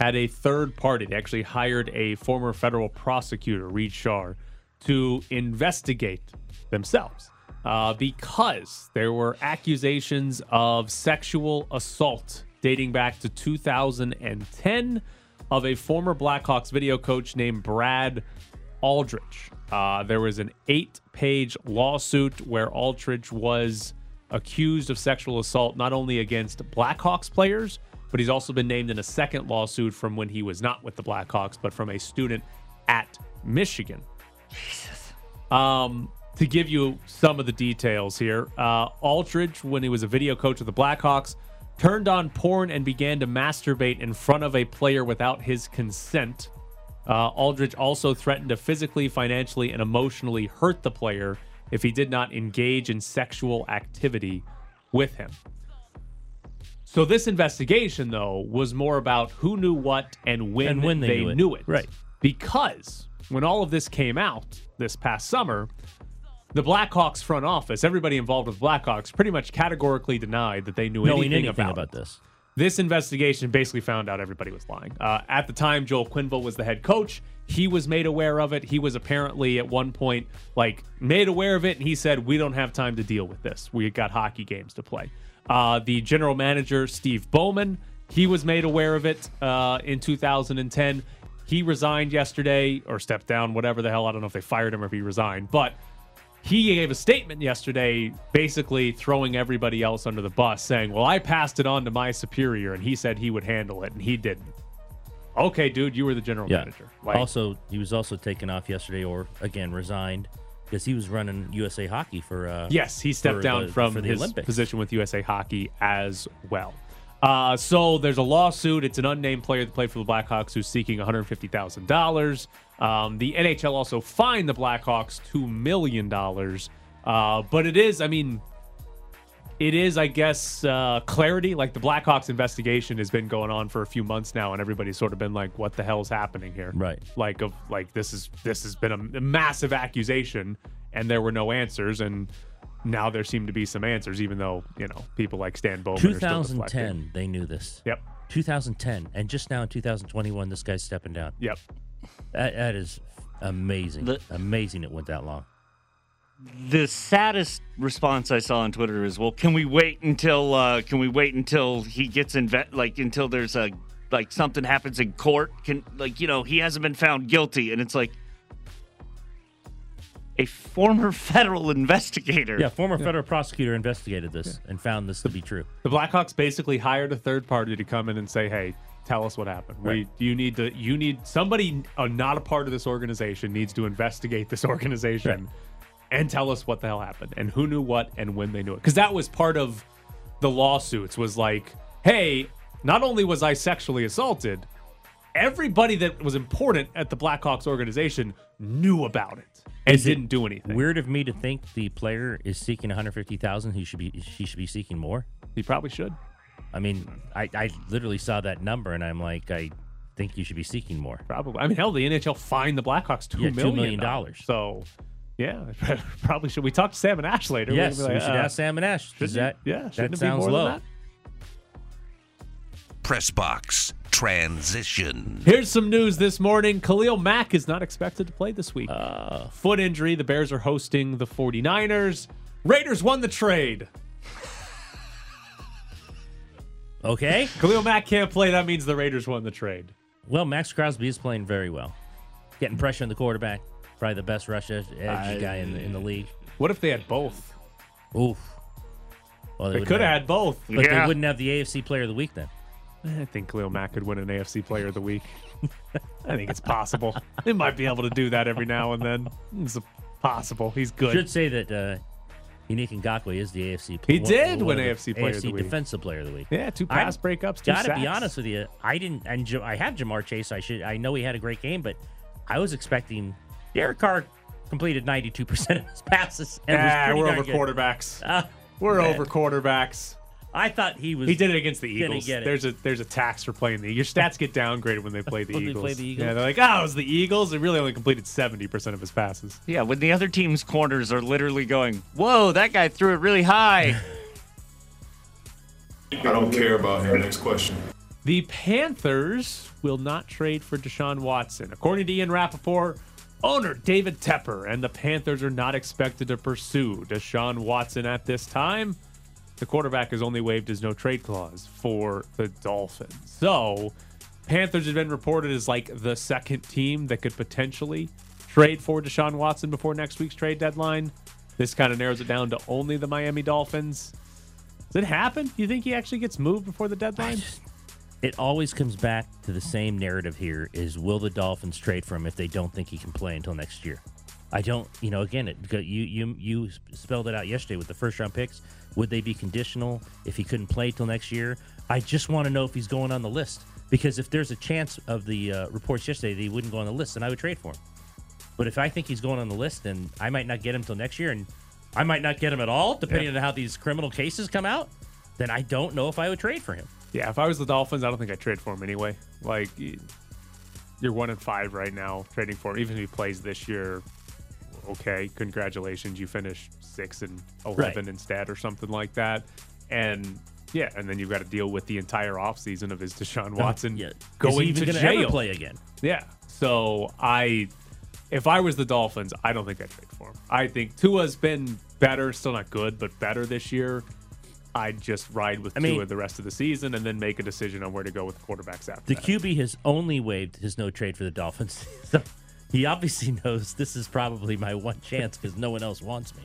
had a third party. They actually hired a former federal prosecutor, Reid Schar, to investigate themselves uh, because there were accusations of sexual assault dating back to 2010 of a former Blackhawks video coach named Brad Aldrich. Uh, there was an eight page lawsuit where Aldrich was accused of sexual assault not only against Blackhawks players, but he's also been named in a second lawsuit from when he was not with the Blackhawks, but from a student at Michigan. Jesus. Um, to give you some of the details here, uh, Aldrich, when he was a video coach of the Blackhawks, turned on porn and began to masturbate in front of a player without his consent. Uh, Aldrich also threatened to physically, financially, and emotionally hurt the player if he did not engage in sexual activity with him. So this investigation, though, was more about who knew what and when, And when they they knew it. knew it. Right. Because when all of this came out this past summer, the Blackhawks front office, everybody involved with Blackhawks, pretty much categorically denied that they knew Knowing anything, anything about, about this. This investigation basically found out everybody was lying. Uh, at the time, Joel Quenneville was the head coach. He was made aware of it. He was apparently at one point like made aware of it, and he said, "We don't have time to deal with this. We got hockey games to play." Uh, the general manager Steve Bowman, he was made aware of it uh, in 2010. He resigned yesterday or stepped down, whatever the hell. I don't know if they fired him or if he resigned, but he gave a statement yesterday basically throwing everybody else under the bus saying well i passed it on to my superior and he said he would handle it and he didn't okay dude you were the general Yeah. manager like, also, he was also taken off yesterday, or again resigned, because he was running USA Hockey for. Uh, yes he stepped for down the- from the his Olympics. position with usa hockey as well uh, so there's a lawsuit it's an unnamed player that played for the blackhawks who's seeking $150000 um, the nhl also fined the blackhawks $2 million uh, but it is i mean it is, I guess, uh, clarity. Like the Blackhawks investigation has been going on for a few months now, and everybody's sort of been like, "What the hell's happening here?" Right. Like, of like this is this has been a, a massive accusation, and there were no answers, and now there seem to be some answers, even though you know people like Stan Bowman. are still 2010, they knew this. Yep. 2010, and just now in 2021, this guy's stepping down. Yep. That, that is amazing. The- amazing it went that long. The saddest response I saw on Twitter is, "Well, can we wait until uh, can we wait until he gets inve- like until there's a like something happens in court? Can like you know he hasn't been found guilty?" And it's like a former federal investigator. Yeah, former federal prosecutor investigated this and found this to be true. The Blackhawks basically hired a third party to come in and say, "Hey, tell us what happened. We you need to you need somebody uh, not a part of this organization needs to investigate this organization and tell us what the hell happened and who knew what and when they knew it." Because that was part of the lawsuits was like, "Hey, not only was I sexually assaulted, everybody that was important at the Blackhawks organization knew about it and Is didn't do anything." Weird of me to think the player is seeking 150,000. He should be he should be seeking more. He probably should. I mean, I, I literally saw that number and I'm like, I think you should be seeking more. Probably. I mean, hell, the NHL fined the Blackhawks two Yeah, million $2 million. So, yeah, probably should. We talk to Sam and Ash later. We're Yes, gonna we should uh, ask Sam and Ash. Does shouldn't that, yeah, that shouldn't be sounds more low. than that? Press box transition. Here's some news this morning. Khalil Mack is not expected to play this week. Uh. Foot injury. The Bears are hosting the 49ers. Raiders won the trade. Okay. Khalil Mack can't play. That means the Raiders won the trade. Well, Maxx Crosby is playing very well. Getting pressure on the quarterback. Probably the best rush edge edge guy in the, in the league. What if they had both? Oof. Well, They wouldn't could have have- had both. But Yeah. they wouldn't have the AFC Player of the Week then. I think Khalil Mack could win an AFC Player of the Week. I think it's possible. They might be able to do that every now and then. It's possible. He's good. Should say that uh, Unique Ngakwe is the AFC. He one- did win of the AFC Player of the Week. Defensive Player of the Week. yeah, two I pass breakups. Two Gotta be honest with you, I didn't. And Ja- I have Ja'Marr Chase. I should. I know he had a great game, but I was expecting Derek Carr completed 92% of his passes. And was Ah, we're over good. quarterbacks. Ah, We're man. over quarterbacks. I thought he was. He did it against the Eagles. get it. There's a there's a tax for playing the. Your stats get downgraded when they play the When they Eagles. play the Eagles? Yeah, they're like, oh, it was the Eagles. They really only completed seventy percent of his passes. Yeah, when the other team's corners are literally going, "Whoa, that guy threw it really high." I don't care about him. Next question. The Panthers will not trade for Deshaun Watson. According to Ian Rapoport, owner David Tepper and the Panthers are not expected to pursue Deshaun Watson at this time. The quarterback has only waived his no trade clause for the Dolphins. So, Panthers have been reported as like the second team that could potentially trade for Deshaun Watson before next week's trade deadline. This kind of narrows it down to only the Miami Dolphins. Does it happen? Do you think he actually gets moved before the deadline? It always comes back to the same narrative here is will the Dolphins trade for him if they don't think he can play until next year? I don't, you know, again, it, you you you spelled it out yesterday with the first round picks. Would they be conditional if he couldn't play till next year? I just want to know if he's going on the list because if there's a chance of the uh, reports yesterday that he wouldn't go on the list, then I would trade for him. But if I think he's going on the list, then I might not get him till next year, and I might not get him at all, depending on how these criminal cases come out. Then I don't know if I would trade for him. Yeah, if I was the Dolphins, I don't think I'd trade for him anyway. Like, you're one and five right now, trading for him. Even if he plays this year, okay, congratulations, you finished six and eleven Right. instead, or something like that. And yeah, and then you've got to deal with the entire offseason of his Deshaun oh, Watson Yeah. Going even to jail. play again? Yeah. So I, if I was the Dolphins, I don't think I'd trade for him. I think Tua's been better, still not good, but better this year. I'd just ride with I mean- Tua the rest of the season and then make a decision on where to go with quarterbacks after The that. QB has only waived his no trade for the Dolphins. so he obviously knows this is probably my one chance because no one else wants me.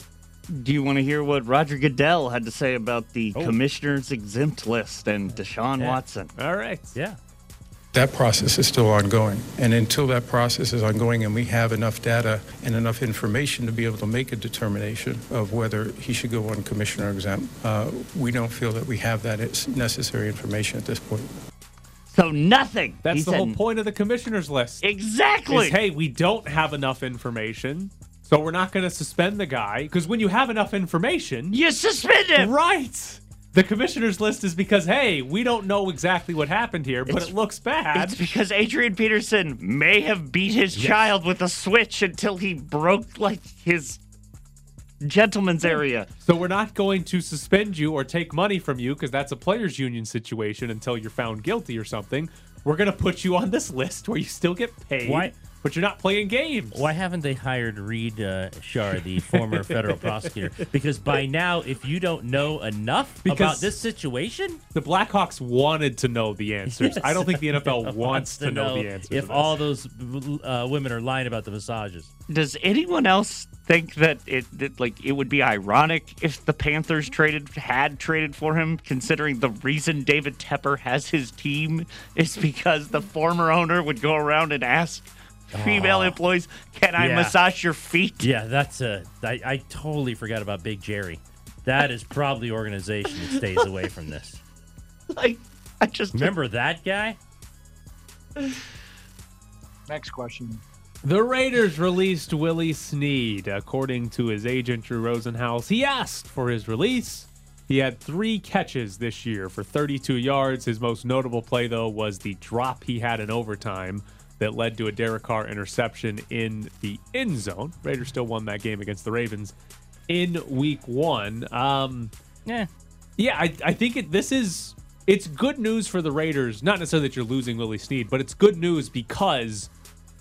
Do you want to hear what Roger Goodell had to say about the Oh. commissioner's exempt list and Deshaun Yeah. Watson? All right. Yeah. That process is still ongoing. And until that process is ongoing and we have enough data and enough information to be able to make a determination of whether he should go on commissioner exempt, uh, we don't feel that we have that it's necessary information at this point. So nothing. That's He the said- whole point of the commissioner's list. Exactly. Is, hey, we don't have enough information, so we're not going to suspend the guy. Because when you have enough information, you suspend him. right. The commissioner's list is because, hey, we don't know exactly what happened here, but It's- it looks bad. It's because Adrian Peterson may have beat his child with a switch until he broke like his gentleman's area. So we're not going to suspend you or take money from you because that's a players union situation until you're found guilty or something. We're going to put you on this list where you still get paid, Why- but you're not playing games. Why haven't they hired Reid uh, Schar, the former federal prosecutor? Because by now, if you don't know enough about this situation, The Blackhawks wanted to know the answers. I don't think the NFL wants to know, the answers. if all those uh, women are lying about the massages. Does anyone else think that it that, like it would be ironic if the Panthers traded had traded for him, considering the reason David Tepper has his team is because the former owner would go around and ask female employees, "Can I Yeah. massage your feet?" Yeah, that's a. I, I totally forgot about Big Jerry. That is probably organization that stays away from this. Like, I just Remember that guy? Next question. The Raiders released Willie Snead. According to his agent, Drew Rosenhaus, he asked for his release. He had three catches this year for 32 yards. His most notable play, though, was the drop he had in overtime that led to a Derek Carr interception in the end zone. Raiders still won that game against the Ravens in week one. Um, Yeah. yeah, I, I think it, this is it's good news for the Raiders. Not necessarily that you're losing Willie Snead, but it's good news because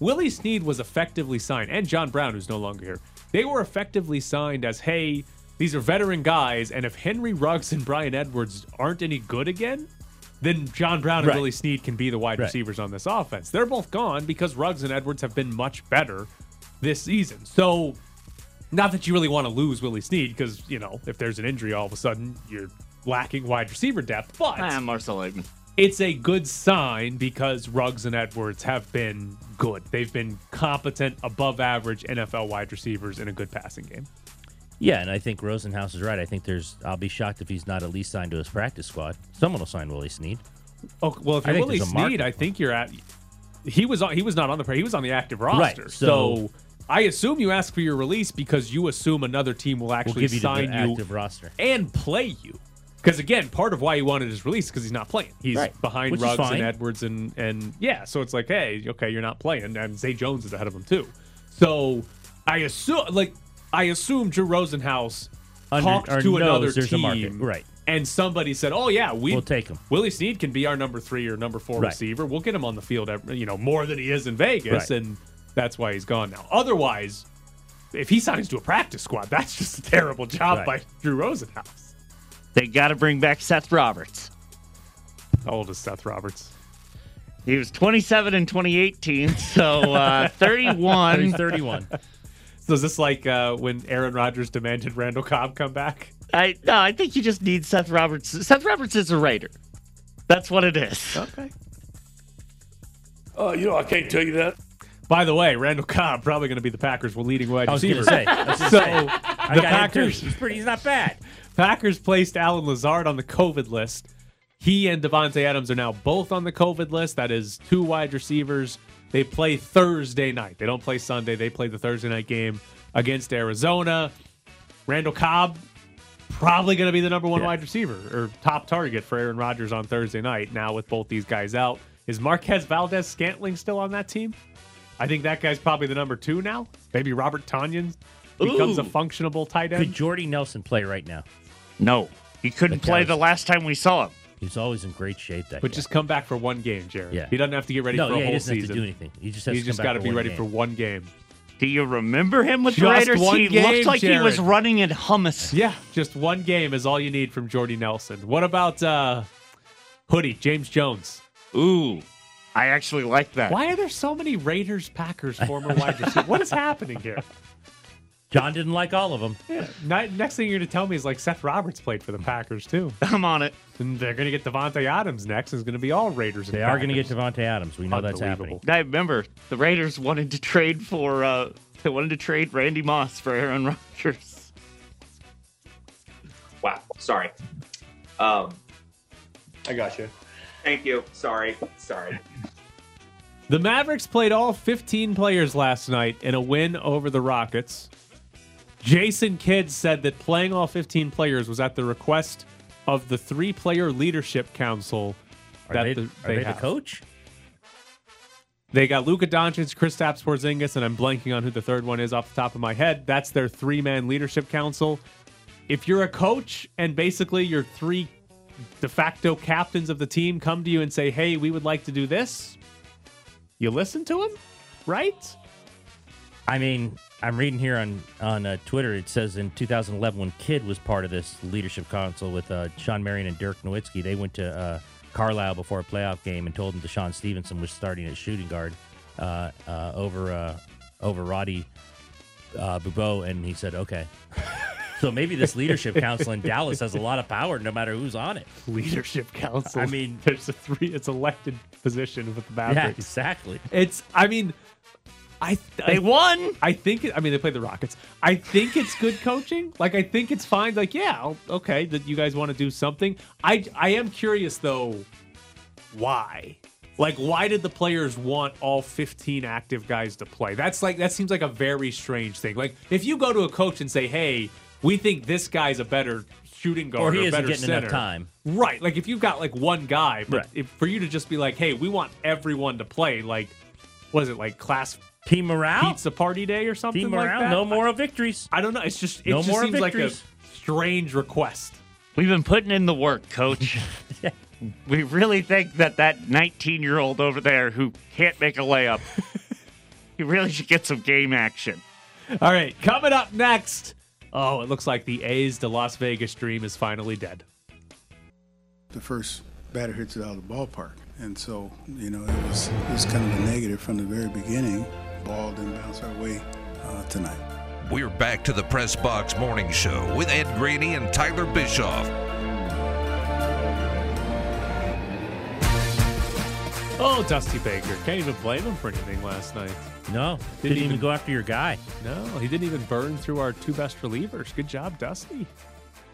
Willie Snead was effectively signed, and John Brown, who's no longer here. They were effectively signed as, hey, these are veteran guys, and if Henry Ruggs and Bryan Edwards aren't any good again, then John Brown and Right. Willie Snead can be the wide Right. receivers on this offense. They're both gone because Ruggs and Edwards have been much better this season. So not that you really want to lose Willie Snead because, you know, if there's an injury all of a sudden, you're lacking wide receiver depth. But ah, Marcell Ateman. it's a good sign because Ruggs and Edwards have been good. They've been competent, above average NFL wide receivers in a good passing game. Yeah, and I think Rosenhaus is right. I think there's. I'll be shocked if he's not at least signed to his practice squad. Someone will sign Willie Snead. Oh, well, if I you're think Willie there's Snead, I think you're at he was on, he was not on the he was on the active roster. Right, so, so- I assume you ask for your release because you assume another team will We'll actually give you the sign you active roster. and play you. Because again, part of why he wanted his release because he's not playing. He's Right. behind Which Ruggs and. Edwards and and yeah. So it's like, hey, okay, you're not playing, and Zay Jones is ahead of him too. So I assume, like, I assume Drew Rosenhaus Under- talked to another there's a team, market. Right. And somebody said, "Oh yeah, we We'll take him. Willie Snead can be our number three or number four Right. receiver. We'll get him on the field, every, you know, more than he is in Vegas, Right. and that's why he's gone now. Otherwise, if he signs to a practice squad, that's just a terrible job Right. by Drew Rosenhaus. They got to bring back Seth Roberts. How old is Seth Roberts? He was 27 in 2018, so uh, 31. He's 31. So is this like uh, when Aaron Rodgers demanded Randall Cobb come back? I no, I think you just need Seth Roberts. Seth Roberts is a Raider. That's what it is. Okay. Uh, you know, I can't tell you that. By the way, Randall Cobb probably going to be the Packers' leading wide I was going receiver. say. I was gonna So say. I the got him too. Packers, He's pretty. He's not bad. Packers placed Allen Lazard on the COVID list. He and Davante Adams are now both on the COVID list. That is two wide receivers. They play Thursday night. They don't play Sunday. They play the Thursday night game against Arizona. Randall Cobb probably going to be the number one Yeah. wide receiver or top target for Aaron Rodgers on Thursday night. Now with both these guys out, is Marquez Valdes Scantling still on that team? I think that guy's probably the number two now. Maybe Robert Tonyan becomes a Ooh. functionable tight Could end. Jordy Nelson play right now? No, he couldn't The play the last time we saw him. He's always in great shape. That But guy. just come back for one game, Jared. Yeah. He doesn't have to get ready no, for a yeah, he whole doesn't have season. to do anything. He just has He's to just got to be ready game. for one game. Do you remember him with the Raiders? one he game, looked like he was running in hummus. Yeah, just one game is all you need from Jordy Nelson. What about uh Hoodie, James Jones? Ooh, I actually like that. Why are there so many Raiders, Packers, former wide receivers? What is happening here? John didn't like all of them. Yeah. ni- Next thing you're going to tell me is like Seth Roberts played for the Packers too. I'm on it. And they're going to get Davante Adams next. and It's going to be all Raiders. And They are going to get Packers. Davante Adams. We know that's happening. Unbelievable. I remember the Raiders wanted to trade for. uh They wanted to trade Randy Moss for Aaron Rodgers. Wow. Sorry. Um, I got you. Thank you. Sorry. Sorry. The Mavericks played all 15 players last night in a win over the Rockets. Jason Kidd said that playing all 15 players was at the request of the three player leadership council Are that they, the, are they the have. coach? They got Luka Doncic, Kristaps Porzingis, and I'm blanking on who the third one is off the top of my head. That's their three man leadership council. If you're a coach and basically your three de facto captains of the team come to you and say, "Hey, we would like to do this," you listen to them, right? I mean, I'm reading here on on uh, Twitter. It says in 2011, when Kidd was part of this leadership council with uh, Shawn Marion and Dirk Nowitzki, they went to uh, Carlisle before a playoff game and told him DeShawn Stevenson was starting at shooting guard uh, uh, over uh, over Roddy uh, Beaubois, and he said, "Okay." so maybe this leadership council in Dallas has a lot of power, no matter who's on it. Leadership council. I mean- there's a three. It's elected position with the Mavericks. Yeah, exactly. It's. I mean, I. They won. I think. I mean, they played the Rockets. I think it's good coaching. Like, I think it's fine. Like, yeah, I'll- okay, that you guys want to do something. I. I am curious though, why? Like, why did the players want all 15 active guys to play? That's like that seems like a very strange thing. Like, if you go to a coach and say, "Hey, we think this guy's a better shooting guard Or or, he a isn't better getting center. enough time. Right. Like if you've got like one guy, but Right. if, for you to just be like, hey, we want everyone to play, like, was it, like class Team morale. pizza party day or something Team like morale. that? no moral victories. I don't know. It's just it No just more seems like a strange request. We've been putting in the work, coach. We really think that that 19 year old over there who can't make a layup, he really should get some game action. All right, coming up next. Oh, it looks like the A's to Las Vegas dream is finally dead. the first batter hits it out of the ballpark. And so, you know, it was, it was kind of a negative from the very beginning. Ball didn't bounce our way uh, tonight. We're back to the Press Box Morning Show with Ed Graney and Tyler Bischoff. Oh, Dusty Baker. Can't even blame him for anything last night. No, Didn't didn't, even even- go after your guy. No, he didn't even burn through our two best relievers. Good job, Dusty.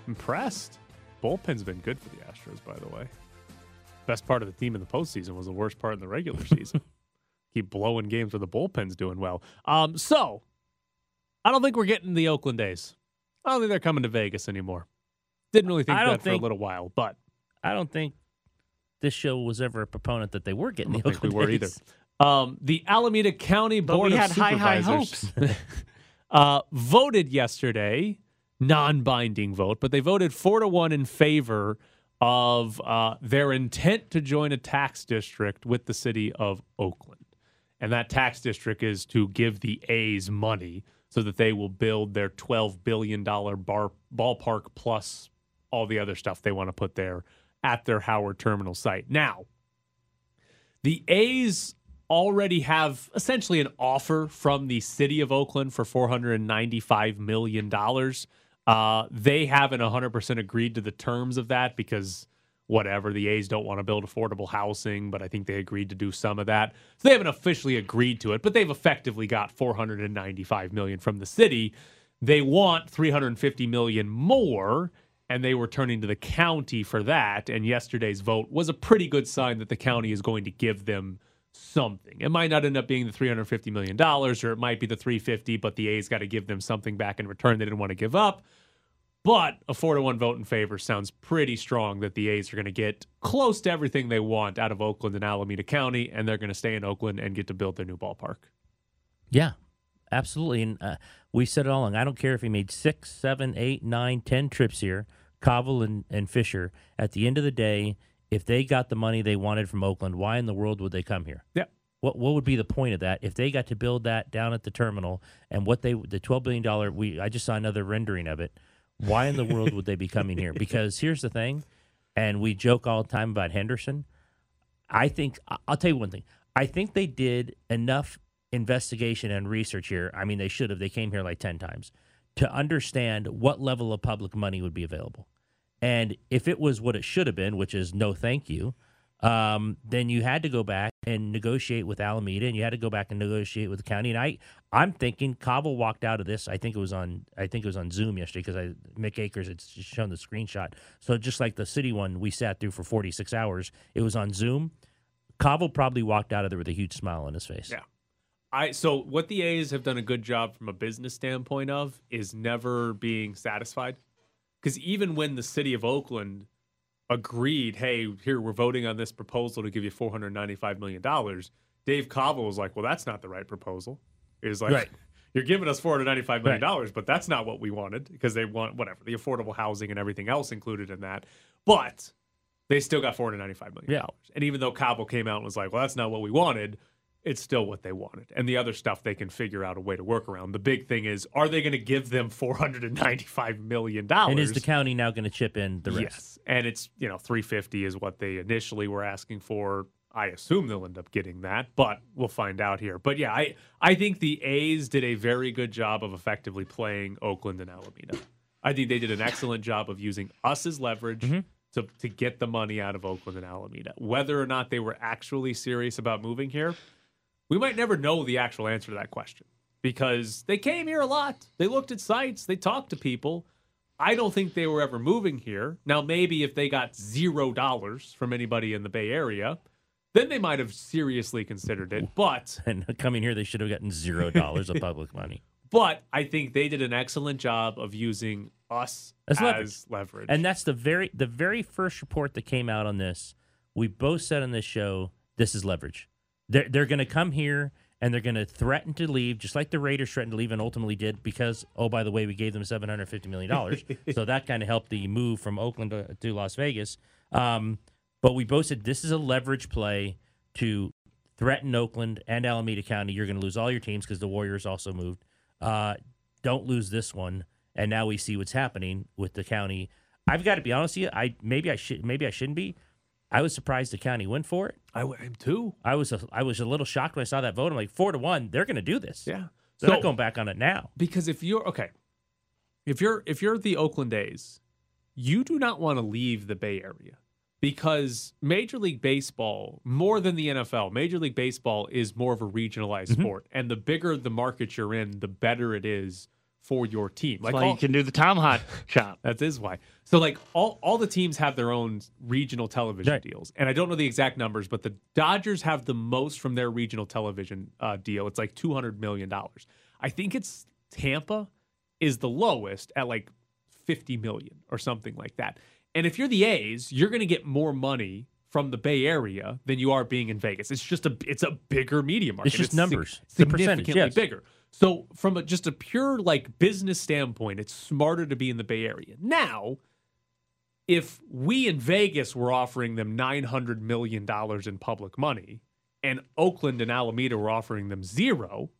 Impressed. Bullpen's been good for the Astros, by the way. Best part of the team in the postseason was the worst part in the regular season. keep blowing games where the bullpen's doing well. Um, so I don't think we're getting the Oakland A's. I don't think they're coming to Vegas anymore. Didn't really think I that for think- a little while, but I don't think this show was ever a proponent that they were getting I the think we Oakland were either. Um, the Alameda County But Board we of had high, high Supervisors uh, voted yesterday, non-binding vote, but they voted four to one in favor of uh, their intent to join a tax district with the city of Oakland, and that tax district is to give the A's money so that they will build their twelve billion dollar bar ballpark plus all the other stuff they want to put there at their Howard Terminal site. Now, the A's already have essentially an offer from the city of Oakland for $495 million. Uh, they haven't 100% agreed to the terms of that because whatever, the A's don't want to build affordable housing, but I think they agreed to do some of that. So they haven't officially agreed to it, but they've effectively got 495 million from the city. They want 350 million more and they were turning to the county for that. And yesterday's vote was a pretty good sign that the county is going to give them something. It might not end up being the $350 million or it might be the 350, but the A's got to give them something back in return they didn't want to give up. But a four to one vote in favor sounds pretty strong that the A's are going to get close to everything they want out of Oakland and Alameda County, and they're going to stay in Oakland and get to build their new ballpark. Yeah, absolutely. And uh, we said it all along. I don't care if he made six, seven, eight, nine, ten trips here, Kaval and, and Fisher. At the end of the day, if they got the money they wanted from Oakland, why in the world would they come here? Yeah. What what would be the point of that if they got to build that down at the terminal and what they the twelve billion dollar we I just saw another rendering of it. Why in the world would they be coming here? Because here's the thing, and we joke all the time about Henderson. I think I'll tell you one thing. I think they did enough investigation and research here. I mean, they should have. They came here like ten times to understand what level of public money would be available. And if it was what it should have been, which is no thank you, um, then you had to go back and negotiate with Alameda, and you had to go back and negotiate with the county. And I, I'm thinking Kaval walked out of this. I think it was on, I think it was on Zoom yesterday because I Mick Akers had shown the screenshot. So just like the city one we sat through for 46 hours, it was on Zoom. Kaval probably walked out of there with a huge smile on his face. Yeah. I so what the A's have done a good job from a business standpoint of is never being satisfied. Because even when the city of Oakland agreed, hey, here we're voting on this proposal to give you four hundred ninety-five million dollars, Dave Kaval was like, well, that's not the right proposal. He was like, Right. you're giving us four hundred ninety-five million dollars, but that's not what we wanted because they want whatever the affordable housing and everything else included in that. But they still got four hundred ninety-five million dollars. And even though Kaval came out and was like, well, that's not what we wanted, it's still what they wanted. And the other stuff they can figure out a way to work around. The big thing is, are they going to give them four hundred and ninety-five million dollars? And is the county now going to chip in the rest? Yes, and it's you know 350 is what they initially were asking for. I assume they'll end up getting that, but we'll find out here. But yeah, I I think the A's did a very good job of effectively playing Oakland and Alameda. I think they did an excellent job of using us as leverage mm-hmm. to to get the money out of Oakland and Alameda. Whether or not they were actually serious about moving here, we might never know the actual answer to that question because they came here a lot. They looked at sites, they talked to people. I don't think they were ever moving here. Now, maybe if they got zero dollars from anybody in the Bay Area, then they might have seriously considered it. But And coming here, they should have gotten zero dollars of public money. but I think they did an excellent job of using us as, As leverage. leverage. And that's the very the very first report that came out on this. We both said on this show, this is leverage. They're they're going to come here and they're going to threaten to leave, just like the Raiders threatened to leave and ultimately did, because oh by the way, we gave them seven hundred fifty million dollars, so that kind of helped the move from Oakland to, to Las Vegas. Um, but we both said this is a leverage play to threaten Oakland and Alameda County. You're going to lose all your teams because the Warriors also moved. Uh, don't lose this one. And now we see what's happening with the county. I've got to be honest with you. I maybe I should maybe I shouldn't be. I was surprised the county went for it. I am too. I was a, I was a little shocked when I saw that vote. I'm like four to one. They're going to do this. Yeah. They're So- not going back on it now. because if you're okay, if you're if you're the Oakland A's, you do not want to leave the Bay Area because Major League Baseball, more than the NFL, Major League Baseball is more of a regionalized mm-hmm. sport, and the bigger the market you're in, the better it is for your team. Like all, you can do the Tom Hot shop. that is why. So like all all the teams have their own regional television right. deals, and I don't know the exact numbers, but the Dodgers have the most from their regional television uh, deal. It's like two hundred million dollars. I think it's Tampa is the lowest at like fifty million or something like that. And if you're the A's, you're going to get more money from the Bay Area than you are being in Vegas. It's just a it's a bigger media market. It's just it's numbers, sig- significantly yes. bigger. So from a, just a pure like business standpoint, it's smarter to be in the Bay Area. Now, if we in Vegas were offering them 900 million dollars in public money and Oakland and Alameda were offering them zero,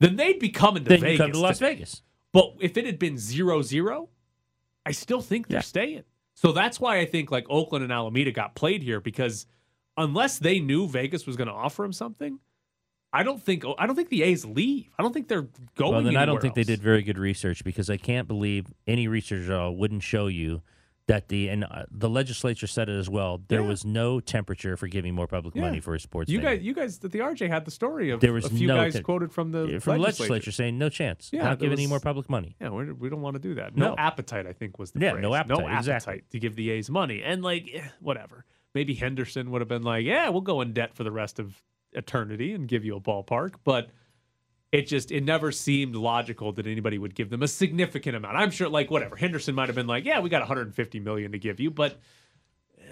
then they'd be coming to then Vegas. come to Las Vegas. But if it had been zero zero, I still think they're yeah. staying. So that's why I think like Oakland and Alameda got played here because unless they knew Vegas was going to offer them something, I don't think I don't think the A's leave. I don't think they're going. Well, then I don't think else. they did very good research because I can't believe any research at all wouldn't show you that the and uh, the legislature said it as well. There yeah. was no temperature for giving more public yeah. money for a sports. You venue. guys, you guys, the RJ had the story of there was a few no guys te- quoted from the from legislature. legislature saying no chance. Yeah, not giving was, any more public money. Yeah, we're, we do not want to do that. No, no, appetite. I think was the yeah, phrase. no appetite. No appetite exactly. to give the A's money, and like eh, whatever. Maybe Henderson would have been like, yeah, we'll go in debt for the rest of eternity and give you a ballpark, but it just it never seemed logical that anybody would give them a significant amount. I'm sure like whatever Henderson might have been like, yeah, we got 150 million to give you, but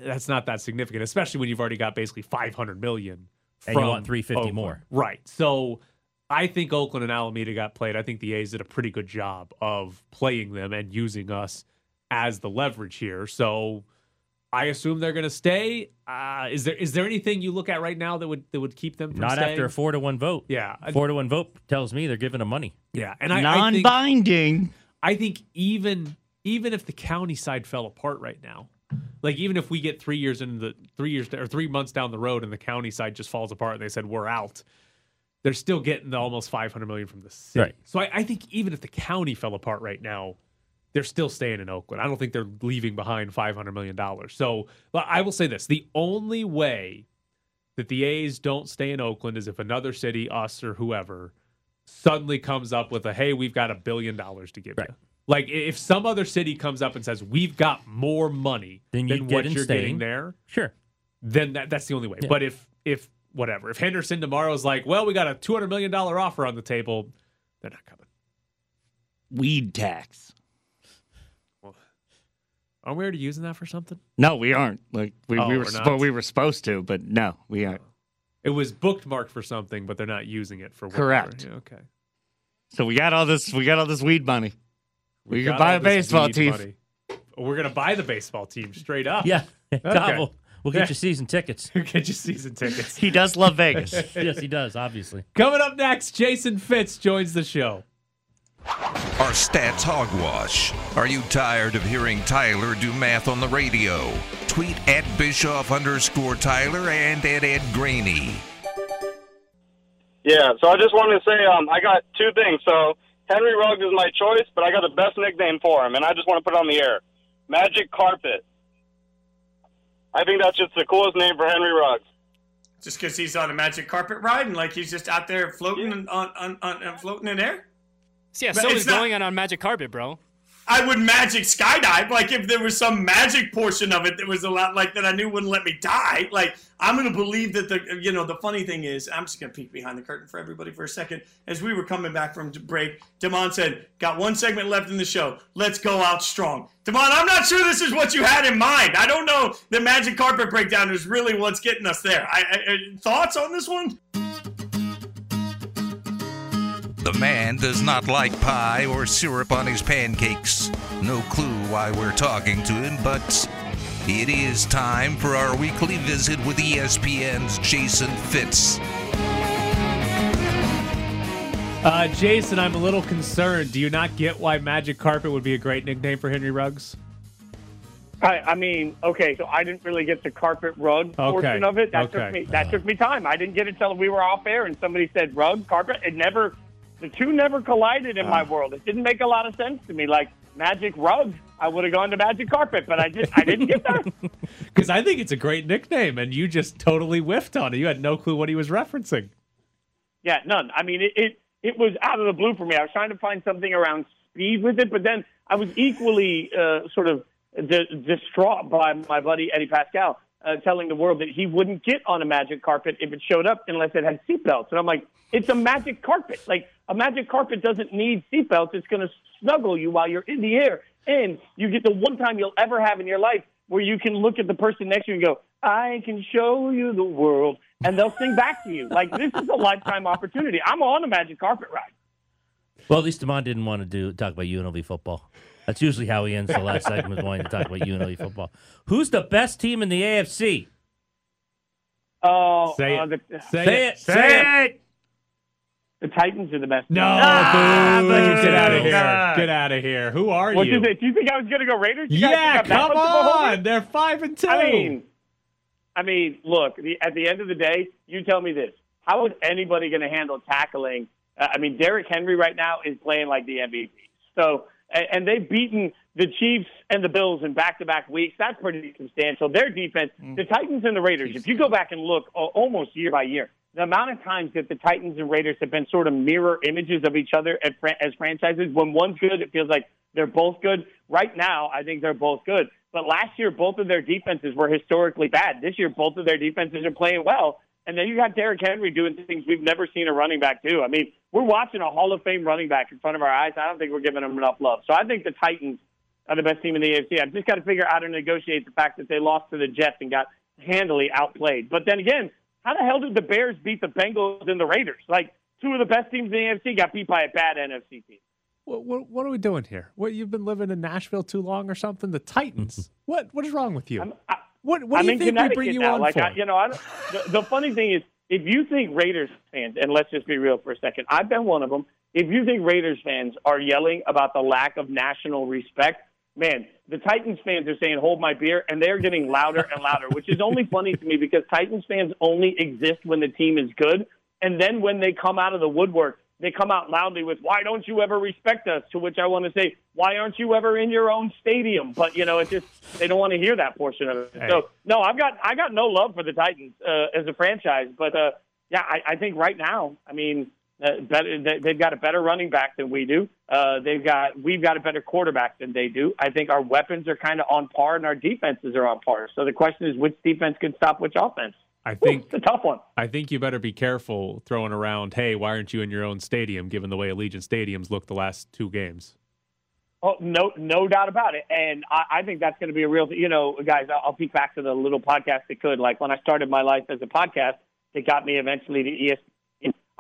that's not that significant, especially when you've already got basically 500 million. And you want 350 Oakland. more, right? So I think Oakland and Alameda got played. I think the A's did a pretty good job of playing them and using us as the leverage here. So I assume they're going to stay. Uh, is there is there anything you look at right now that would that would keep them from not staying? after a four to one vote? Yeah, four to one vote tells me they're giving them money. Yeah, and I, non-binding. I think, I think even even if the county side fell apart right now, like even if we get three years into the three years or three months down the road and the county side just falls apart and they said we're out, they're still getting the almost five hundred million from the city. Right. So I, I think even if the county fell apart right now they're still staying in Oakland. I don't think they're leaving behind $500 million. So I will say this the only way that the A's don't stay in Oakland is if another city, us or whoever, suddenly comes up with a, hey, we've got a billion dollars to give right. you. Like if some other city comes up and says, we've got more money then you than what you're staying. getting there, sure. Then that, that's the only way. Yeah. But if, if, whatever, if Henderson tomorrow is like, well, we got a $200 million offer on the table, they're not coming. Weed tax. Are we already using that for something? No, we aren't. Like we, oh, we were, sp- we were supposed to, but no, we aren't. Oh. It was bookmarked for something, but they're not using it for whatever. correct. Yeah, okay. So we got all this. We got all this weed money. We, we can buy a baseball team. Money. We're gonna buy the baseball team straight up. Yeah, okay. we'll, we'll get you season tickets. We'll get you season tickets. he does love Vegas. yes, he does. Obviously. Coming up next, Jason Fitz joins the show. Are stats hogwash? Are you tired of hearing Tyler do math on the radio? Tweet at Bischoff underscore Tyler and at Ed Graney. Yeah, so I just wanted to say um, I got two things. So Henry Ruggs is my choice, but I got the best nickname for him, and I just want to put it on the air. Magic Carpet. I think that's just the coolest name for Henry Ruggs. Just because he's on a magic carpet ride and like he's just out there floating yeah. on, on, on, on floating in air. Yeah, so is going on on magic carpet, bro. I would magic skydive. Like if there was some magic portion of it that was a lot like that I knew wouldn't let me die. Like I'm gonna believe that the you know the funny thing is I'm just gonna peek behind the curtain for everybody for a second. As we were coming back from break, Damon said, "Got one segment left in the show. Let's go out strong." Damon, I'm not sure this is what you had in mind. I don't know. The magic carpet breakdown is really what's getting us there. I, I, uh, thoughts on this one? The man does not like pie or syrup on his pancakes. No clue why we're talking to him, but it is time for our weekly visit with ESPN's Jason Fitz. Uh, Jason, I'm a little concerned. Do you not get why Magic Carpet would be a great nickname for Henry Ruggs? I, I mean, okay, so I didn't really get the carpet rug okay. portion of it. That okay. took me that took me time. I didn't get it till we were off air and somebody said rug, carpet. It never the two never collided in my world. It didn't make a lot of sense to me. Like magic rug, I would have gone to magic carpet, but I just I didn't get that. Because I think it's a great nickname, and you just totally whiffed on it. You had no clue what he was referencing. Yeah, none. I mean, it, it it was out of the blue for me. I was trying to find something around speed with it. But then I was equally uh, sort of di- distraught by my buddy Eddie Pascal uh, telling the world that he wouldn't get on a magic carpet if it showed up unless it had seatbelts. And I'm like, it's a magic carpet. Like a magic carpet doesn't need seatbelts. It's going to snuggle you while you're in the air, and you get the one time you'll ever have in your life where you can look at the person next to you and go, "I can show you the world," and they'll sing back to you. Like this is a lifetime opportunity. I'm on a magic carpet ride. Well, at least Demond didn't want to do talk about UNLV football. That's usually how he ends the last segment, of wanting to talk about UNLV football. Who's the best team in the AFC? Oh, Say uh, it. the, Say it. Say it. The Titans are the best. No, Ah, boo, but get out of no. here. Get out of here. Who are What you? do you think? Do you think I was going to go Raiders? You Yeah, think I'm that come much of on. They're five and two. I mean, I mean, look. The, at the end of the day, you tell me this: How is anybody going to handle tackling? Uh, I mean, Derrick Henry right now is playing like the MVP. So, and, and they've beaten the Chiefs and the Bills in back-to-back weeks. That's pretty substantial. Their defense, the Titans and the Raiders. If you go back and look, uh, almost year by year, the amount of times that the Titans and Raiders have been sort of mirror images of each other as, franchises. When one's good, it feels like they're both good. Right now, I think they're both good. But last year, both of their defenses were historically bad. This year, both of their defenses are playing well. And then you got Derrick Henry doing things we've never seen a running back do. I mean, we're watching a Hall of Fame running back in front of our eyes. I don't think we're giving them enough love. So I think the Titans are the best team in the AFC. I've just got to figure out how to negotiate the fact that they lost to the Jets and got handily outplayed. But then again, how the hell did the Bears beat the Bengals and the Raiders? Like two of the best teams in the AFC got beat by a bad NFC team. What, what, what are we doing here? What you've been living in Nashville too long or something? The Titans. Mm-hmm. what what is wrong with you? what what I'm do you think we bring you now. on like for? I, you know, I don't, the, the funny thing is, if you think Raiders fans, and let's just be real for a second, I've been one of them. If you think Raiders fans are yelling about the lack of national respect, man, the Titans fans are saying "Hold my beer," and they're getting louder and louder, which is only funny to me because Titans fans only exist when the team is good, and then when they come out of the woodwork, they come out loudly with "Why don't you ever respect us?" To which I want to say, "Why aren't you ever in your own stadium?" But you know, it just they don't want to hear that portion of it. So no, I've got I got no love for the Titans uh, as a franchise, but uh, yeah, I, I think right now, I mean, uh, better, they, they've got a better running back than we do. Uh, they've got we've got a better quarterback than they do. I think our weapons are kind of on par, and our defenses are on par. So the question is, which defense can stop which offense? I think it's a tough one. I think you better be careful throwing around. Hey, why aren't you in your own stadium? Given the way Allegiant Stadium's looked the last two games. Oh, no, no doubt about it. And I, I think that's going to be a real, you know, guys, I'll, I'll peek back to the little podcast that could. Like when I started my life as a podcast, it got me eventually to ESPN.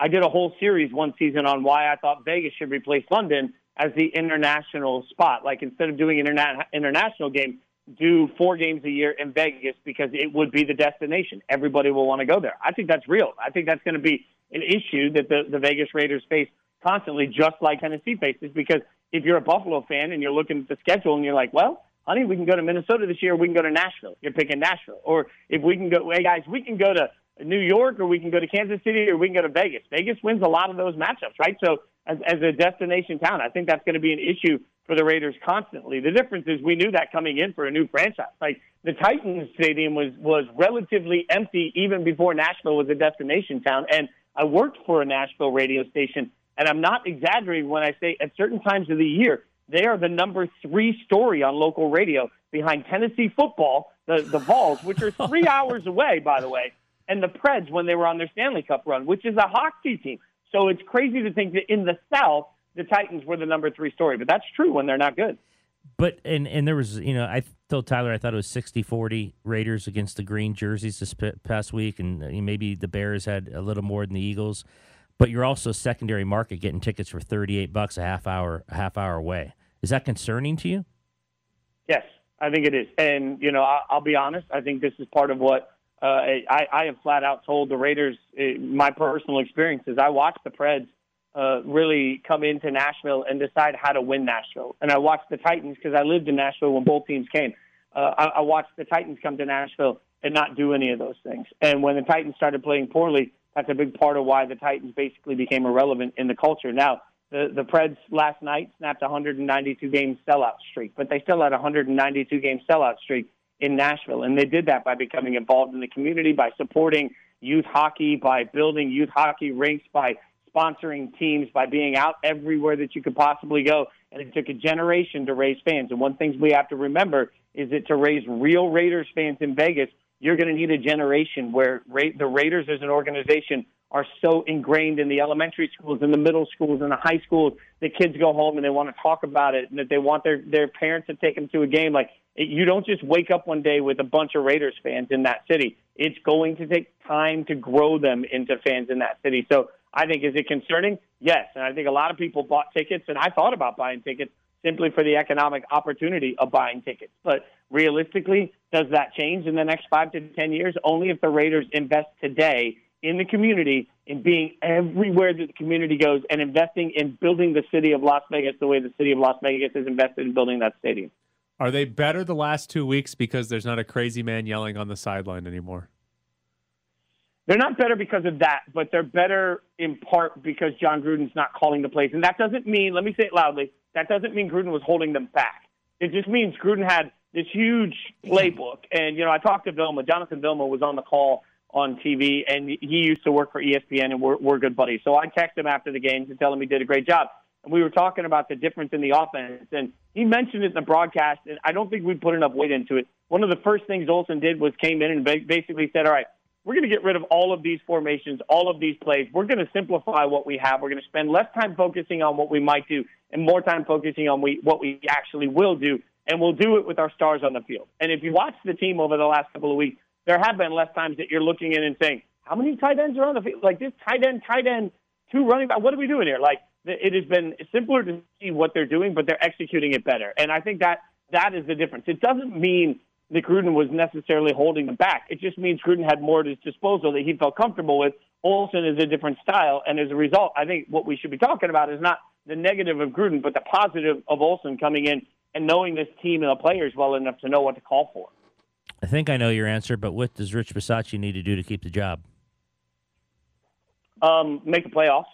I did a whole series one season on why I thought Vegas should replace London as the international spot. Like instead of doing interna- international games, do four games a year in Vegas because it would be the destination. Everybody will want to go there. I think that's real. I think that's going to be an issue that the, the Vegas Raiders face constantly, just like Tennessee faces. Because if you're a Buffalo fan and you're looking at the schedule and you're like, well, honey, we can go to Minnesota this year, we can go to Nashville. You're picking Nashville. Or if we can go, hey guys, we can go to New York, or we can go to Kansas City, or we can go to Vegas. Vegas wins a lot of those matchups, right? So as, as a destination town, I think that's going to be an issue for the Raiders constantly. The difference is we knew that coming in for a new franchise. Like the Titans stadium was was relatively empty even before Nashville was a destination town. And I worked for a Nashville radio station, and I'm not exaggerating when I say at certain times of the year they are the number three story on local radio behind Tennessee football, the the Vols, which are three hours away, by the way, and the Preds when they were on their Stanley Cup run, which is a hockey team. So it's crazy to think that in the South the Titans were the number three story, but that's true when they're not good. But and and there was you know I told Tyler I thought it was 60-40 Raiders against the green jerseys this past week, and uh, maybe the Bears had a little more than the Eagles. But you're also secondary market getting tickets for thirty eight bucks a half hour a half hour away. Is that concerning to you? Yes, I think it is, and you know I, I'll be honest. I think this is part of what uh, I, I have flat out told the Raiders. Uh, my personal experience is I watched the Preds uh, really come into Nashville and decide how to win Nashville. And I watched the Titans because I lived in Nashville when both teams came. Uh, I, I watched the Titans come to Nashville and not do any of those things. And when the Titans started playing poorly, that's a big part of why the Titans basically became irrelevant in the culture. Now, the the Preds last night snapped a 192 game sellout streak, but they still had a 192 game sellout streak in Nashville, and they did that by becoming involved in the community, by supporting youth hockey, by building youth hockey rinks, by sponsoring teams, by being out everywhere that you could possibly go. And it took a generation to raise fans. And one thing we have to remember is that to raise real Raiders fans in Vegas, you're going to need a generation where Ra- the Raiders as an organization are so ingrained in the elementary schools and the middle schools and the high schools that kids go home and they want to talk about it and that they want their their parents to take them to a game like you don't just wake up one day with a bunch of Raiders fans in that city. It's going to take time to grow them into fans in that city. So I think is it concerning? Yes. And I think a lot of people bought tickets and I thought about buying tickets simply for the economic opportunity of buying tickets. But realistically does that change in the next 5 to 10 years? Only if the Raiders invest today in the community, in being everywhere that the community goes, and investing in building the city of Las Vegas the way the city of Las Vegas has invested in building that stadium. Are they better the last two weeks because there's not a crazy man yelling on the sideline anymore? They're not better because of that, but they're better in part because Jon Gruden's not calling the plays. And that doesn't mean, let me say it loudly, that doesn't mean Gruden was holding them back. It just means Gruden had this huge playbook. And, you know, I talked to Vilma. Jonathan Vilma was on the call on TV, and he used to work for ESPN, and we're, we're good buddies. So I texted him after the game to tell him he did a great job. And we were talking about the difference in the offense, and he mentioned it in the broadcast, and I don't think we put enough weight into it. One of the first things Olson did was came in and basically said, all right, we're going to get rid of all of these formations, all of these plays. We're going to simplify what we have. We're going to spend less time focusing on what we might do and more time focusing on we, what we actually will do. And we'll do it with our stars on the field. And if you watch the team over the last couple of weeks, there have been less times that you're looking in and saying, how many tight ends are on the field? Like this tight end, tight end, two running back. What are we doing here? Like it has been simpler to see what they're doing, but they're executing it better. And I think that that is the difference. It doesn't mean that Gruden was necessarily holding them back. It just means Gruden had more at his disposal that he felt comfortable with. Olson is a different style, and as a result, I think what we should be talking about is not the negative of Gruden, but the positive of Olson coming in and knowing this team and the players well enough to know what to call for. I think I know your answer, but what does Rich Bisaccia need to do to keep the job? Um, make the playoffs.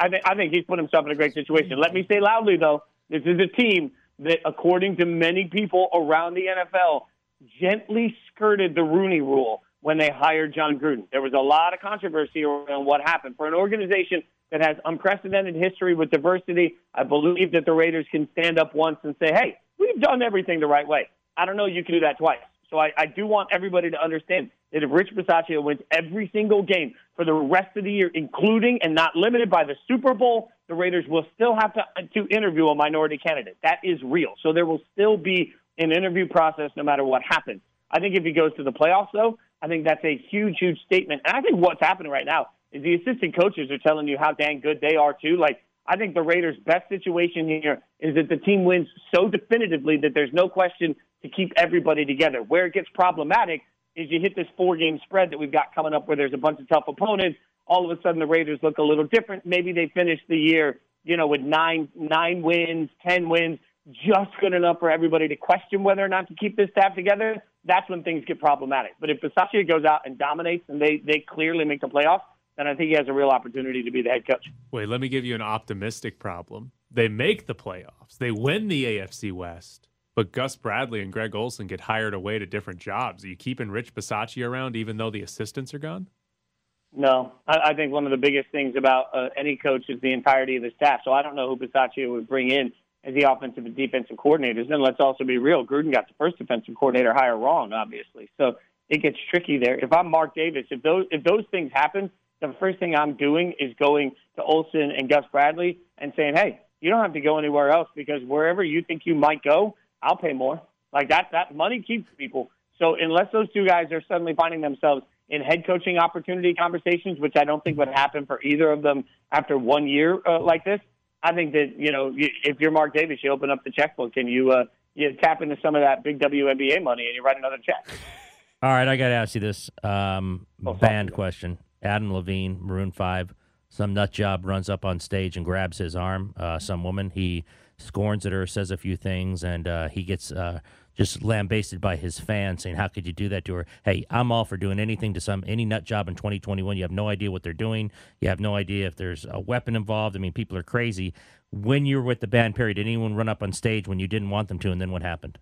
I, think I think he's put himself in a great situation. Let me say loudly though, this is a team that, according to many people around the NFL, gently skirted the Rooney Rule when they hired Jon Gruden. There was a lot of controversy around what happened for an organization that has unprecedented history with diversity. I believe that the Raiders can stand up once and say, "Hey, we've done everything the right way." I don't know you can do that twice. So I, I do want everybody to understand that if Rich Bisaccia wins every single game for the rest of the year, including and not limited by the Super Bowl, the Raiders will still have to, to interview a minority candidate. That is real. So there will still be an interview process no matter what happens. I think if he goes to the playoffs, though, I think that's a huge, huge statement. And I think what's happening right now is the assistant coaches are telling you how dang good they are, too. Like, I think the Raiders' best situation here is that the team wins so definitively that there's no question to keep everybody together. Where it gets problematic is you hit this four game spread that we've got coming up where there's a bunch of tough opponents. All of a sudden the Raiders look a little different. Maybe they finish the year, you know, with nine nine wins, ten wins, just good enough for everybody to question whether or not to keep this staff together. That's when things get problematic. But if Bisaccia goes out and dominates and they, they clearly make the playoffs, then I think he has a real opportunity to be the head coach. Wait, let me give you an optimistic problem. They make the playoffs. They win the AFC West but Gus Bradley and Greg Olson get hired away to different jobs. Are you keeping Rich Bisaccia around even though the assistants are gone? No, I, I think one of the biggest things about uh, any coach is the entirety of the staff. So I don't know who Bisaccia would bring in as the offensive and defensive coordinators. And let's also be real, Gruden got the first defensive coordinator hire wrong, obviously. So it gets tricky there. If I'm Mark Davis, if those if those things happen, the first thing I'm doing is going to Olson and Gus Bradley and saying, "Hey, you don't have to go anywhere else because wherever you think you might go, I'll pay more. Like that, that money keeps people. So unless those two guys are suddenly finding themselves in head coaching opportunity conversations, which I don't think would happen for either of them after one year uh, like this, I think that you know if you're Mark Davis, you open up the checkbook and you uh, you tap into some of that big WNBA money and you write another check. All right, I got to ask you this um, oh, band question. Adam Levine, Maroon Five. Some nut job runs up on stage and grabs his arm. Uh, some woman he scorns at her, says a few things, and uh, he gets uh, just lambasted by his fans saying, "How could you do that to her?" Hey, I'm all for doing anything to some any nut job in 2021. You have no idea what they're doing. You have no idea if there's a weapon involved. I mean, people are crazy. When you were with the band, Perry, did anyone run up on stage when you didn't want them to, and then what happened?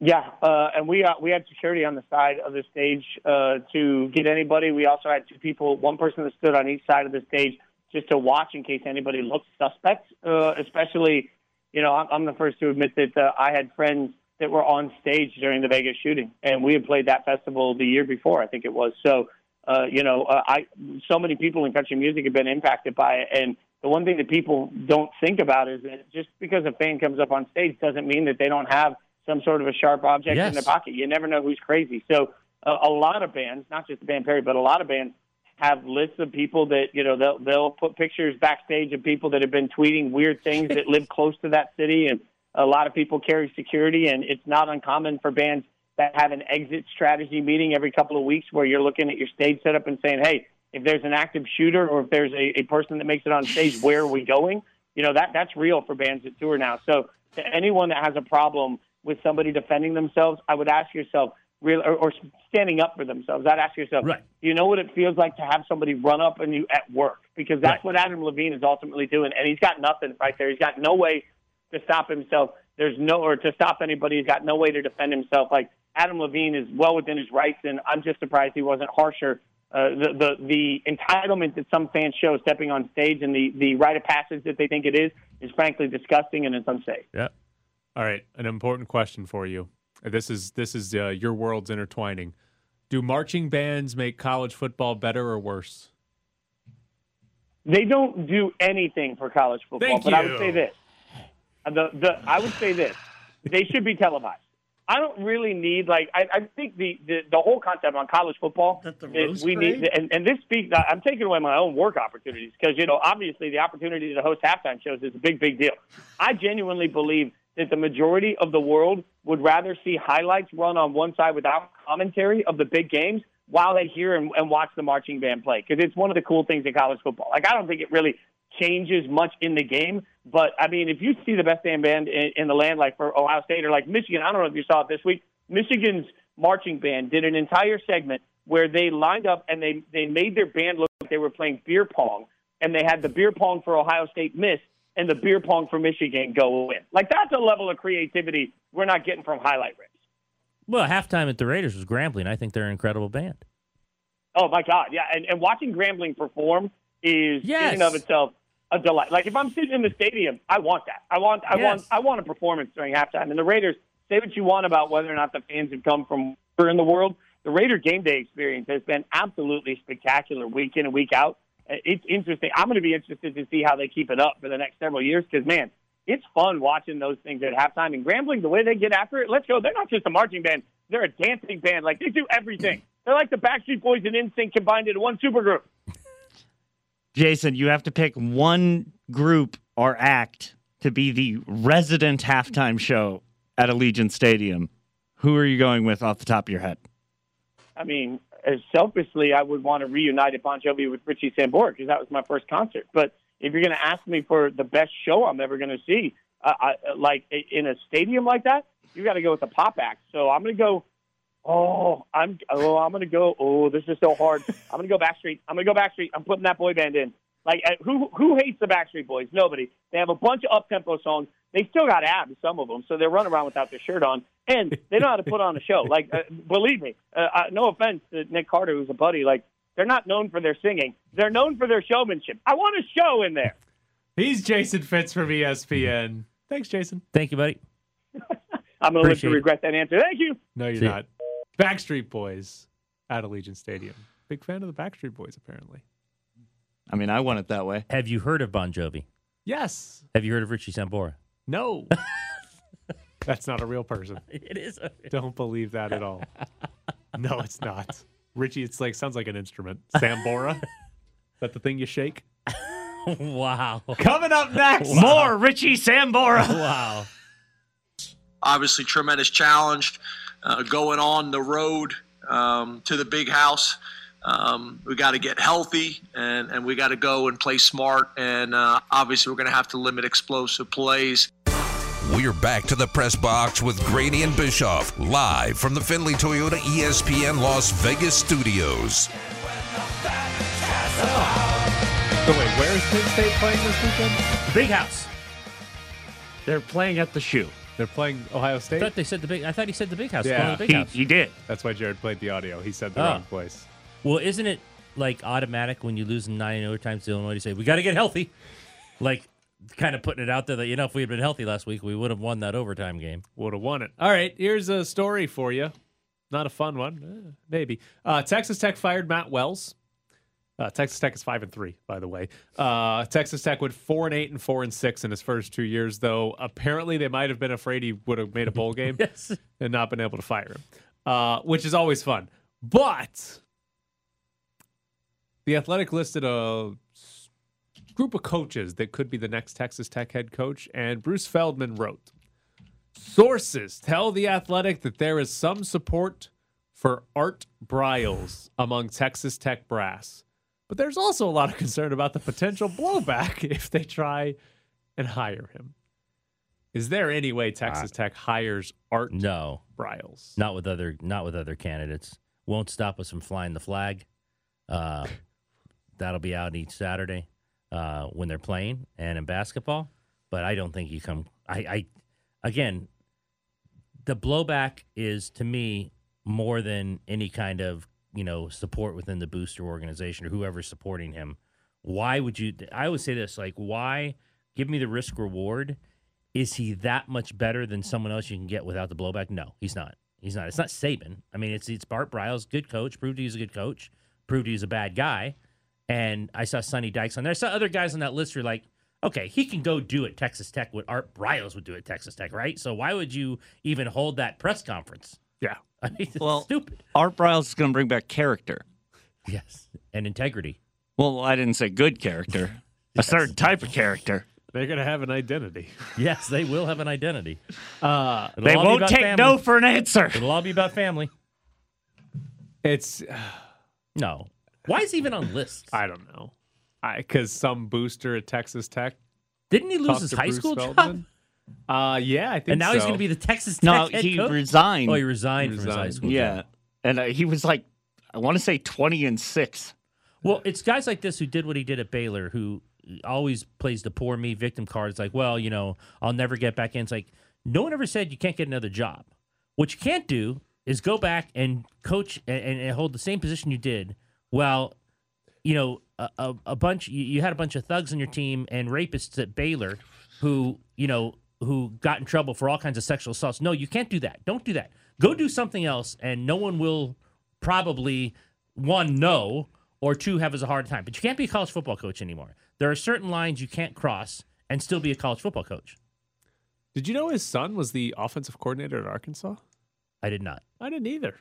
Yeah, uh, and we uh, we had security on the side of the stage uh, to get anybody. We also had two people, one person that stood on each side of the stage just to watch in case anybody looked suspect. Uh, especially, you know, I'm, the first to admit that uh, I had friends that were on stage during the Vegas shooting, and we had played that festival the year before, I think it was. So, uh, you know, uh, I so many people in country music have been impacted by it, and the one thing that people don't think about is that just because a fan comes up on stage doesn't mean that they don't have some sort of a sharp object Yes. in their pocket. You never know who's crazy. So uh, a lot of bands, not just the band Perry, but a lot of bands have lists of people that you know they'll they'll put pictures backstage of people that have been tweeting weird things that live close to that city, and a lot of people carry security, and it's not uncommon for bands that have an exit strategy meeting every couple of weeks where you're looking at your stage setup and saying, hey, if there's an active shooter or if there's a, a person that makes it on stage, where are we going? You know that that's real for bands that tour now. So to anyone that has a problem with somebody defending themselves, I would ask yourself, real or, or standing up for themselves. I'd ask yourself, Right. do you know what it feels like to have somebody run up on you at work? Because that's Right. what Adam Levine is ultimately doing, and he's got nothing right there. He's got no way to stop himself. There's no or to stop anybody. He's got no way to defend himself. Like Adam Levine is well within his rights, and I'm just surprised he wasn't harsher. Uh, the, the the entitlement that some fans show stepping on stage and the the rite of passage that they think it is is frankly disgusting and it's unsafe. Yeah. All right. An important question for you. This is this is uh, your worlds intertwining. Do marching bands make college football better or worse? They don't do anything for college football, Thank but I would say this: the the I would say this: they should be televised. I don't really need like I, I think the, the the whole concept on college football is we need and, and this speaks. I'm taking away my own work opportunities because you know obviously the opportunity to host halftime shows is a big big deal. I genuinely believe that the majority of the world would rather see highlights run on one side without commentary of the big games while they hear and, and watch the marching band play because it's one of the cool things in college football. Like I don't think it really changes much in the game, but I mean if you see the best damn band in, in the land like for Ohio State or like Michigan, I don't know if you saw it this week. Michigan's marching band did an entire segment where they lined up and they they made their band look like they were playing beer pong, and they had the beer pong for Ohio State miss and the beer pong for Michigan go in. Like that's a level of creativity we're not getting from highlight rips. Well, halftime at the Raiders was Grambling. I think they're an incredible band. Oh my God, yeah, and, and watching Grambling perform is in and of itself a delight. Like if I'm sitting in the stadium, I want that. I want, I want, I want a performance during halftime. And the Raiders, say what you want about whether or not the fans have come from where in the world. The Raider game day experience has been absolutely spectacular, week in and week out. It's interesting. I'm going to be interested to see how they keep it up for the next several years because man, it's fun watching those things at halftime. And Grambling, the way they get after it, let's go. They're not just a marching band; they're a dancing band. Like they do everything. They're like the Backstreet Boys and NSYNC combined into one supergroup. Jason, you have to pick one group or act to be the resident halftime show at Allegiant Stadium. Who are you going with off the top of your head? I mean, selfishly, I would want to reunite Bon Jovi with Richie Sambora because that was my first concert. But if you're going to ask me for the best show I'm ever going to see, uh, I, like in a stadium like that, you got to go with the pop act. So I'm going to go. Oh, I'm oh, I'm going to go. Oh, this is so hard. I'm going to go Backstreet. I'm going to go Backstreet. I'm putting that boy band in. Like uh, who who hates the Backstreet Boys? Nobody. They have a bunch of up tempo songs. They still got abs, some of them, so they run around without their shirt on, and they know how to put on a show. Like, uh, believe me, uh, uh, no offense to Nick Carter, who's a buddy. Like, they're not known for their singing; they're known for their showmanship. I want a show in there. He's Jason Fitz from ESPN. Thanks, Jason. Thank you, buddy. I'm going to live Appreciate to it. regret that answer. Thank you. No, you're See ya. not. Backstreet Boys at Allegiant Stadium. Big fan of the Backstreet Boys, apparently. I mean, I want it that way. Have you heard of Bon Jovi? Yes. Have you heard of Richie Sambora? No. That's not a real person. It is. A- Don't believe that at all. No, it's not. Richie, it's like sounds like an instrument. Sambora. Is that the thing you shake? wow. Coming up next. More Richie Sambora. Wow. obviously tremendous challenge uh, going on the road um, to the big house. Um, we got to get healthy and, and we got to go and play smart. And uh, obviously, we're going to have to limit explosive plays. We're back to the press box with Grady and Bischoff, live from the Findlay Toyota ESPN Las Vegas studios. So wait, where is Penn State playing this weekend? Big House. They're playing at the shoe. They're playing Ohio State. I State. thought they said the big. I thought he said the Big House. Yeah. The Big He, House. he did. That's why Jared played the audio. He said the Oh. wrong place. Well, isn't it? like automatic when you lose in nine overtimes to Illinois to say we got to get healthy? Like kind of putting it out there that you know if we had been healthy last week, we would have won that overtime game. Would have won it. All right, here's a story for you. Not a fun one, eh, maybe. Uh, Texas Tech fired Matt Wells. Uh, Texas Tech is five and three, by the way. Uh, Texas Tech went four and eight and four and six in his first two years, though. Apparently, they might have been afraid he would have made a bowl game yes. and not been able to fire him, uh, which is always fun. But the Athletic listed a group of coaches that could be the next Texas Tech head coach, and Bruce Feldman wrote. Sources tell the Athletic that there is some support for Art Briles among Texas Tech brass, but there's also a lot of concern about the potential blowback if they try and hire him. Is there any way Texas Tech hires Art No, Briles? not with other not with other candidates. Won't stop us from flying the flag. Uh, that'll be out each Saturday uh, when they're playing and in basketball. But I don't think you come. I, I again, the blowback is to me more than any kind of you know support within the booster organization or whoever's supporting him. Why would you? I always say this: like, why give me the risk reward? Is he that much better than someone else you can get without the blowback? No, he's not. He's not. It's not Saban. I mean, it's it's Bart Briles, good coach, proved he's a good coach, proved he's a bad guy. And I saw Sonny Dykes on there. I saw other guys on that list who are like, okay, he can go do at Texas Tech what Art Briles would do at Texas Tech, right? So why would you even hold that press conference? Yeah. I mean, it's Well, stupid. Art Briles is going to bring back character. Yes, and integrity. Well, I didn't say good character. A certain type of character. They're going to have an identity. Yes, they will have an identity. Uh, They won't take family. no for an answer. It'll all be about family. it's, No. Why is he even on lists? I don't know. I Because some booster at Texas Tech. Didn't he lose his high Bruce school job? Uh, yeah, I think And now he's going to be the Texas Tech No, head he coach? resigned. Oh, he resigned, from his high Resigned. school yeah. job. And uh, he was like, I want to say 20 and 6. Well, it's guys like this who did what he did at Baylor who always plays the poor me victim card. It's like, well, you know, I'll never get back in. It's like, no one ever said you can't get another job. What you can't do is go back and coach and, and hold the same position you did while, you know, a, a, a bunch, you, you had a bunch of thugs on your team and rapists at Baylor who, you know, who got in trouble for all kinds of sexual assaults. No, you can't do that. Don't do that. Go do something else, and no one will probably one know or two have as a hard time. But you can't be a college football coach anymore. There are certain lines you can't cross and still be a college football coach. Did you know his son was the offensive coordinator at Arkansas? I did not. I didn't either.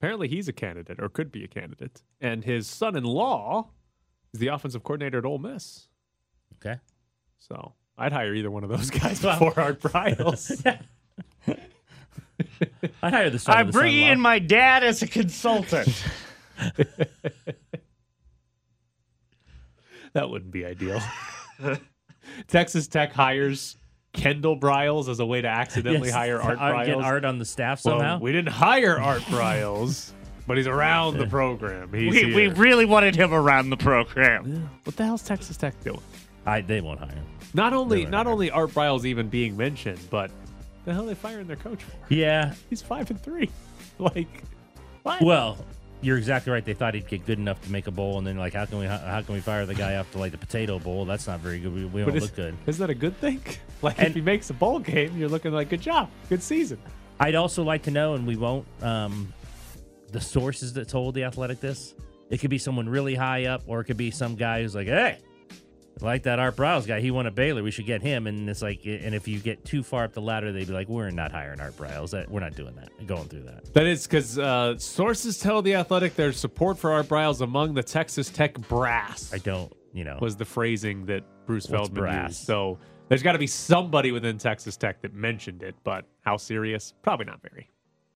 Apparently, he's a candidate or could be a candidate. And his son in law is the offensive coordinator at Ole Miss. Okay. So I'd hire either one of those guys before Art Briles. I'd hire the son. I'm of the bringing son-in-law. in my dad as a consultant. that wouldn't be ideal. Texas Tech hires Kendall Briles as a way to accidentally Yes, hire Art Art- get Briles. Art on the staff Well, somehow. we didn't hire Art Briles, but he's around the program. He's we, we really wanted him around the program. What the hell's Texas Tech doing? I they won't hire him. Not only were not only Art Briles even being mentioned, but the hell are they firing their coach for? Yeah. He's five and three. Like what? Well, you're exactly right. They thought he'd get good enough to make a bowl, and then like, how can we how, how can we fire the guy after like the potato bowl? That's not very good. We, we don't is, look good. is that a good thing? Like And- if he makes a bowl game, you're looking like good job, good season. I'd also like to know, and we won't, um, the sources that told the athletic this. It could be someone really high up, or it could be some guy who's like, "Hey, like that Art Briles guy. He won at Baylor. We should get him." And it's like, and if you get too far up the ladder, they'd be like, "We're not hiring Art Briles. That we're not doing that. Going through that." That is because uh, sources tell the Athletic there's support for Art Briles among the Texas Tech brass. I don't, you know, was the phrasing that Bruce What's Feldman brass? used. So there's got to be somebody within Texas Tech that mentioned it, but how serious? Probably not very.